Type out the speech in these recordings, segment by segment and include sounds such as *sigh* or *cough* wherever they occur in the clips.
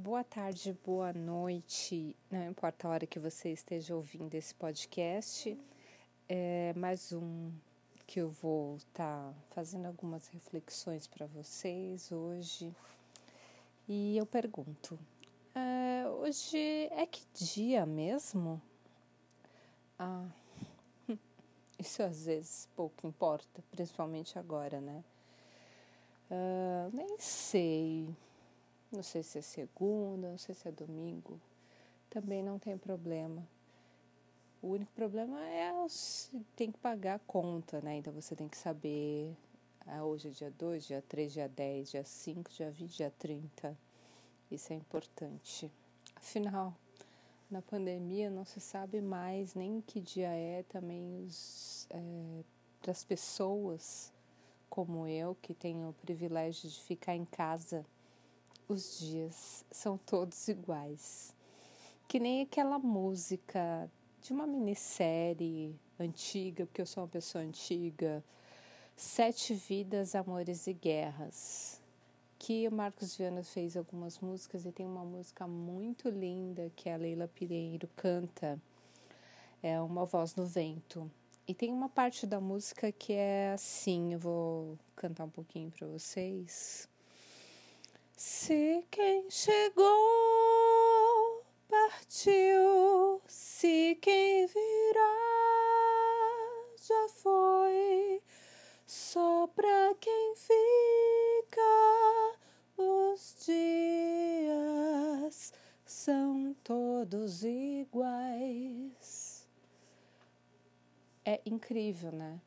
boa tarde, boa noite, não importa a hora que você esteja ouvindo esse podcast. É mais um que eu vou estar tá fazendo algumas reflexões para vocês hoje. E eu pergunto: é, hoje é que dia mesmo? Ah, *laughs* isso às vezes pouco importa, principalmente agora, né? Uh, nem sei não sei se é segunda, não sei se é domingo. Também não tem problema. O único problema é se tem que pagar a conta, né? Então você tem que saber. Ah, hoje é dia 2, dia 3, dia 10, dia 5, dia 20, dia 30. Isso é importante. Afinal, na pandemia não se sabe mais nem que dia é também os, é, para as pessoas como eu, que tenho o privilégio de ficar em casa os dias são todos iguais. Que nem aquela música de uma minissérie antiga, porque eu sou uma pessoa antiga, Sete Vidas, Amores e Guerras, que o Marcos Viana fez algumas músicas e tem uma música muito linda que a Leila Pireiro canta, é Uma Voz no Vento. E tem uma parte da música que é assim, eu vou cantar um pouquinho para vocês. Se quem chegou partiu, se quem virá já foi, só pra quem fica os dias são todos iguais. É incrível, né?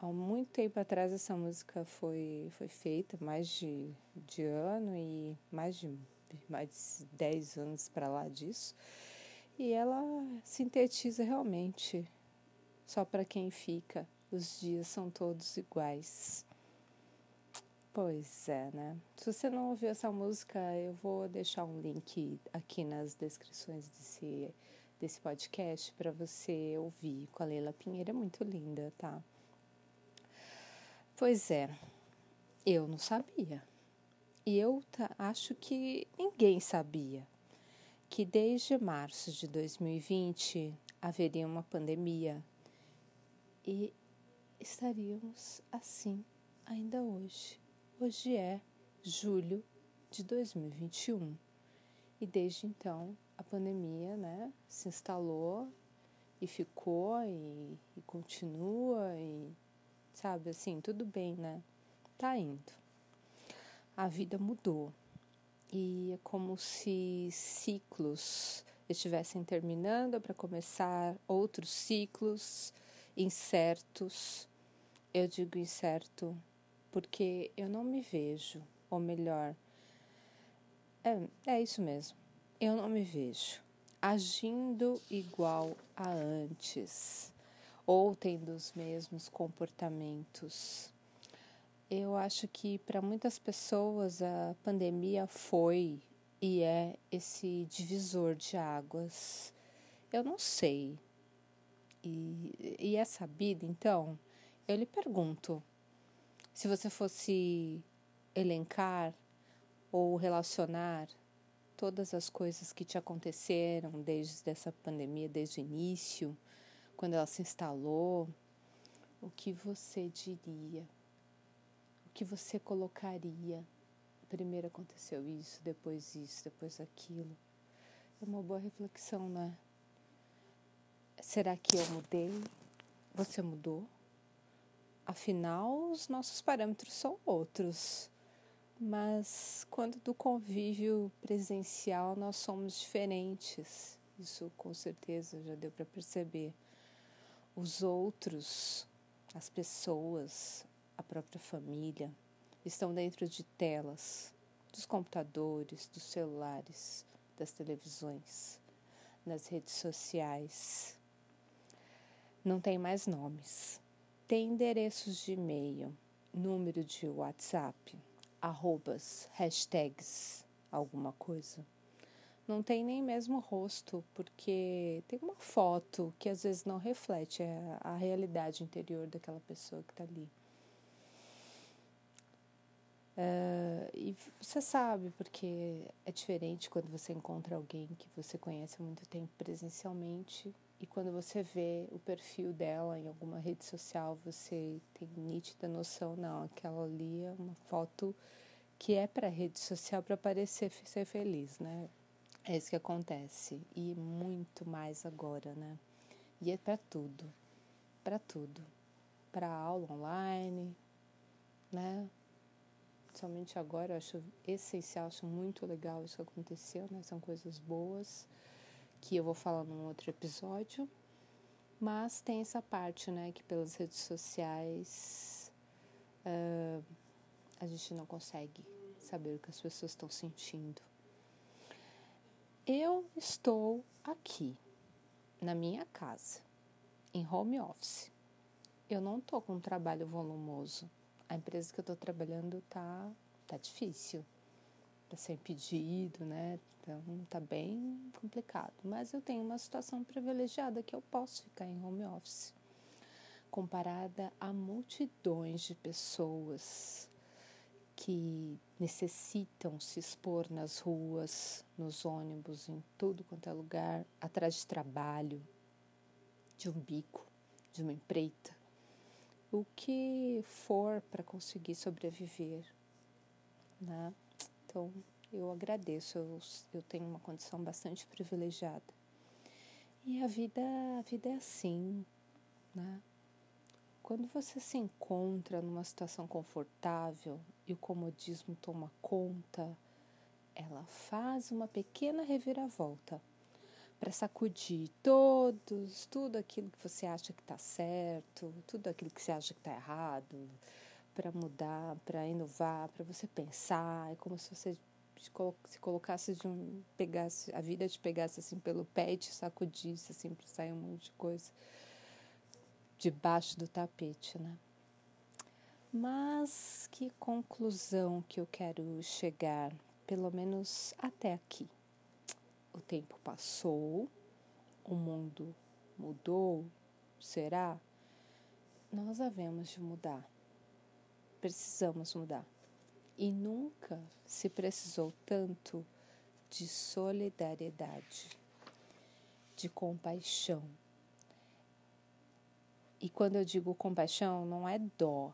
Há muito tempo atrás essa música foi, foi feita, mais de, de ano e mais de mais de 10 anos para lá disso. E ela sintetiza realmente só para quem fica. Os dias são todos iguais. Pois é, né? Se você não ouviu essa música, eu vou deixar um link aqui nas descrições desse, desse podcast para você ouvir com a Leila Pinheiro. É muito linda, tá? Pois é, eu não sabia. E eu acho que ninguém sabia que desde março de 2020 haveria uma pandemia e estaríamos assim ainda hoje. Hoje é julho de 2021 e desde então a pandemia né, se instalou e ficou e, e continua e sabe? Assim, tudo bem, né? Tá indo. A vida mudou. E é como se ciclos estivessem terminando para começar outros ciclos incertos. Eu digo incerto porque eu não me vejo, ou melhor, é, é isso mesmo, eu não me vejo agindo igual a antes ou tendo os mesmos comportamentos. Eu acho que para muitas pessoas a pandemia foi e é esse divisor de águas. Eu não sei. E, e é sabido, então, eu lhe pergunto: se você fosse elencar ou relacionar todas as coisas que te aconteceram desde essa pandemia, desde o início, quando ela se instalou, o que você diria? O que você colocaria? Primeiro aconteceu isso, depois isso, depois aquilo. É uma boa reflexão, né? Será que eu mudei? Você mudou? Afinal, os nossos parâmetros são outros. Mas quando do convívio presencial nós somos diferentes. Isso com certeza já deu para perceber os outros, as pessoas, a própria família, estão dentro de telas, dos computadores, dos celulares, das televisões, nas redes sociais. Não tem mais nomes. Tem endereços de e-mail, número de WhatsApp, arrobas, hashtags, alguma coisa não tem nem mesmo rosto, porque tem uma foto que às vezes não reflete a, a realidade interior daquela pessoa que está ali. Uh, e você sabe, porque é diferente quando você encontra alguém que você conhece há muito tempo presencialmente e quando você vê o perfil dela em alguma rede social, você tem nítida noção, não, aquela ali é uma foto que é para rede social para parecer ser feliz, né? É isso que acontece e muito mais agora, né? E é para tudo, para tudo, para aula online, né? Somente agora eu acho essencial, acho muito legal isso que aconteceu, né? São coisas boas que eu vou falar num outro episódio. Mas tem essa parte, né, que pelas redes sociais uh, a gente não consegue saber o que as pessoas estão sentindo. Eu estou aqui, na minha casa, em home office. Eu não estou com um trabalho volumoso. A empresa que eu estou trabalhando tá, tá difícil para ser pedido, né? Então tá bem complicado. Mas eu tenho uma situação privilegiada que eu posso ficar em home office, comparada a multidões de pessoas que necessitam se expor nas ruas, nos ônibus, em tudo quanto é lugar, atrás de trabalho, de um bico, de uma empreita, o que for para conseguir sobreviver, né? Então, eu agradeço, eu, eu tenho uma condição bastante privilegiada. E a vida, a vida é assim, né? Quando você se encontra numa situação confortável e o comodismo toma conta, ela faz uma pequena reviravolta para sacudir todos, tudo aquilo que você acha que está certo, tudo aquilo que você acha que está errado, para mudar, para inovar, para você pensar. É como se você se colocasse de um pegasse a vida te pegasse assim pelo pé e te sacudisse assim para sair um monte de coisa debaixo do tapete, né? Mas que conclusão que eu quero chegar, pelo menos até aqui. O tempo passou, o mundo mudou, será? Nós havemos de mudar precisamos mudar. E nunca se precisou tanto de solidariedade, de compaixão. E quando eu digo compaixão, não é dó.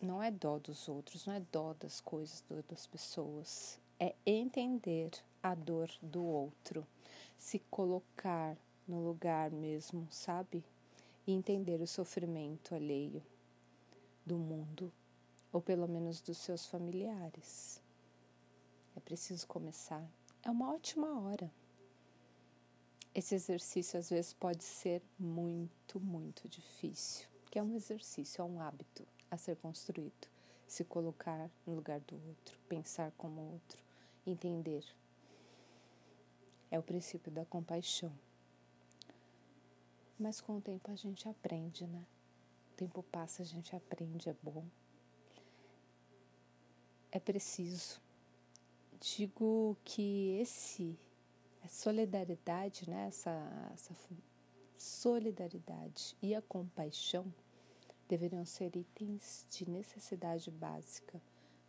Não é dó dos outros, não é dó das coisas, das pessoas. É entender a dor do outro, se colocar no lugar mesmo, sabe? E entender o sofrimento alheio do mundo, ou pelo menos dos seus familiares. É preciso começar. É uma ótima hora. Esse exercício às vezes pode ser muito, muito difícil, que é um exercício, é um hábito a ser construído. Se colocar no lugar do outro, pensar como o outro, entender. É o princípio da compaixão. Mas com o tempo a gente aprende, né? O tempo passa, a gente aprende, é bom. É preciso. Digo que esse, a solidariedade, né? essa, essa solidariedade e a compaixão deveriam ser itens de necessidade básica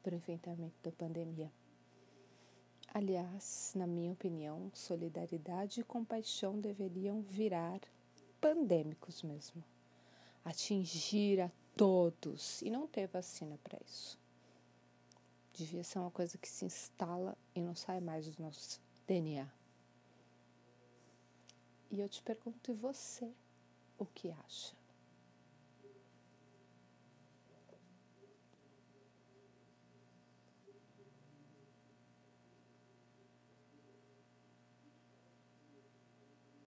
para o enfrentamento da pandemia. Aliás, na minha opinião, solidariedade e compaixão deveriam virar pandêmicos mesmo atingir a todos e não ter vacina para isso. Devia ser uma coisa que se instala e não sai mais do nosso DNA. E eu te pergunto, e você, o que acha?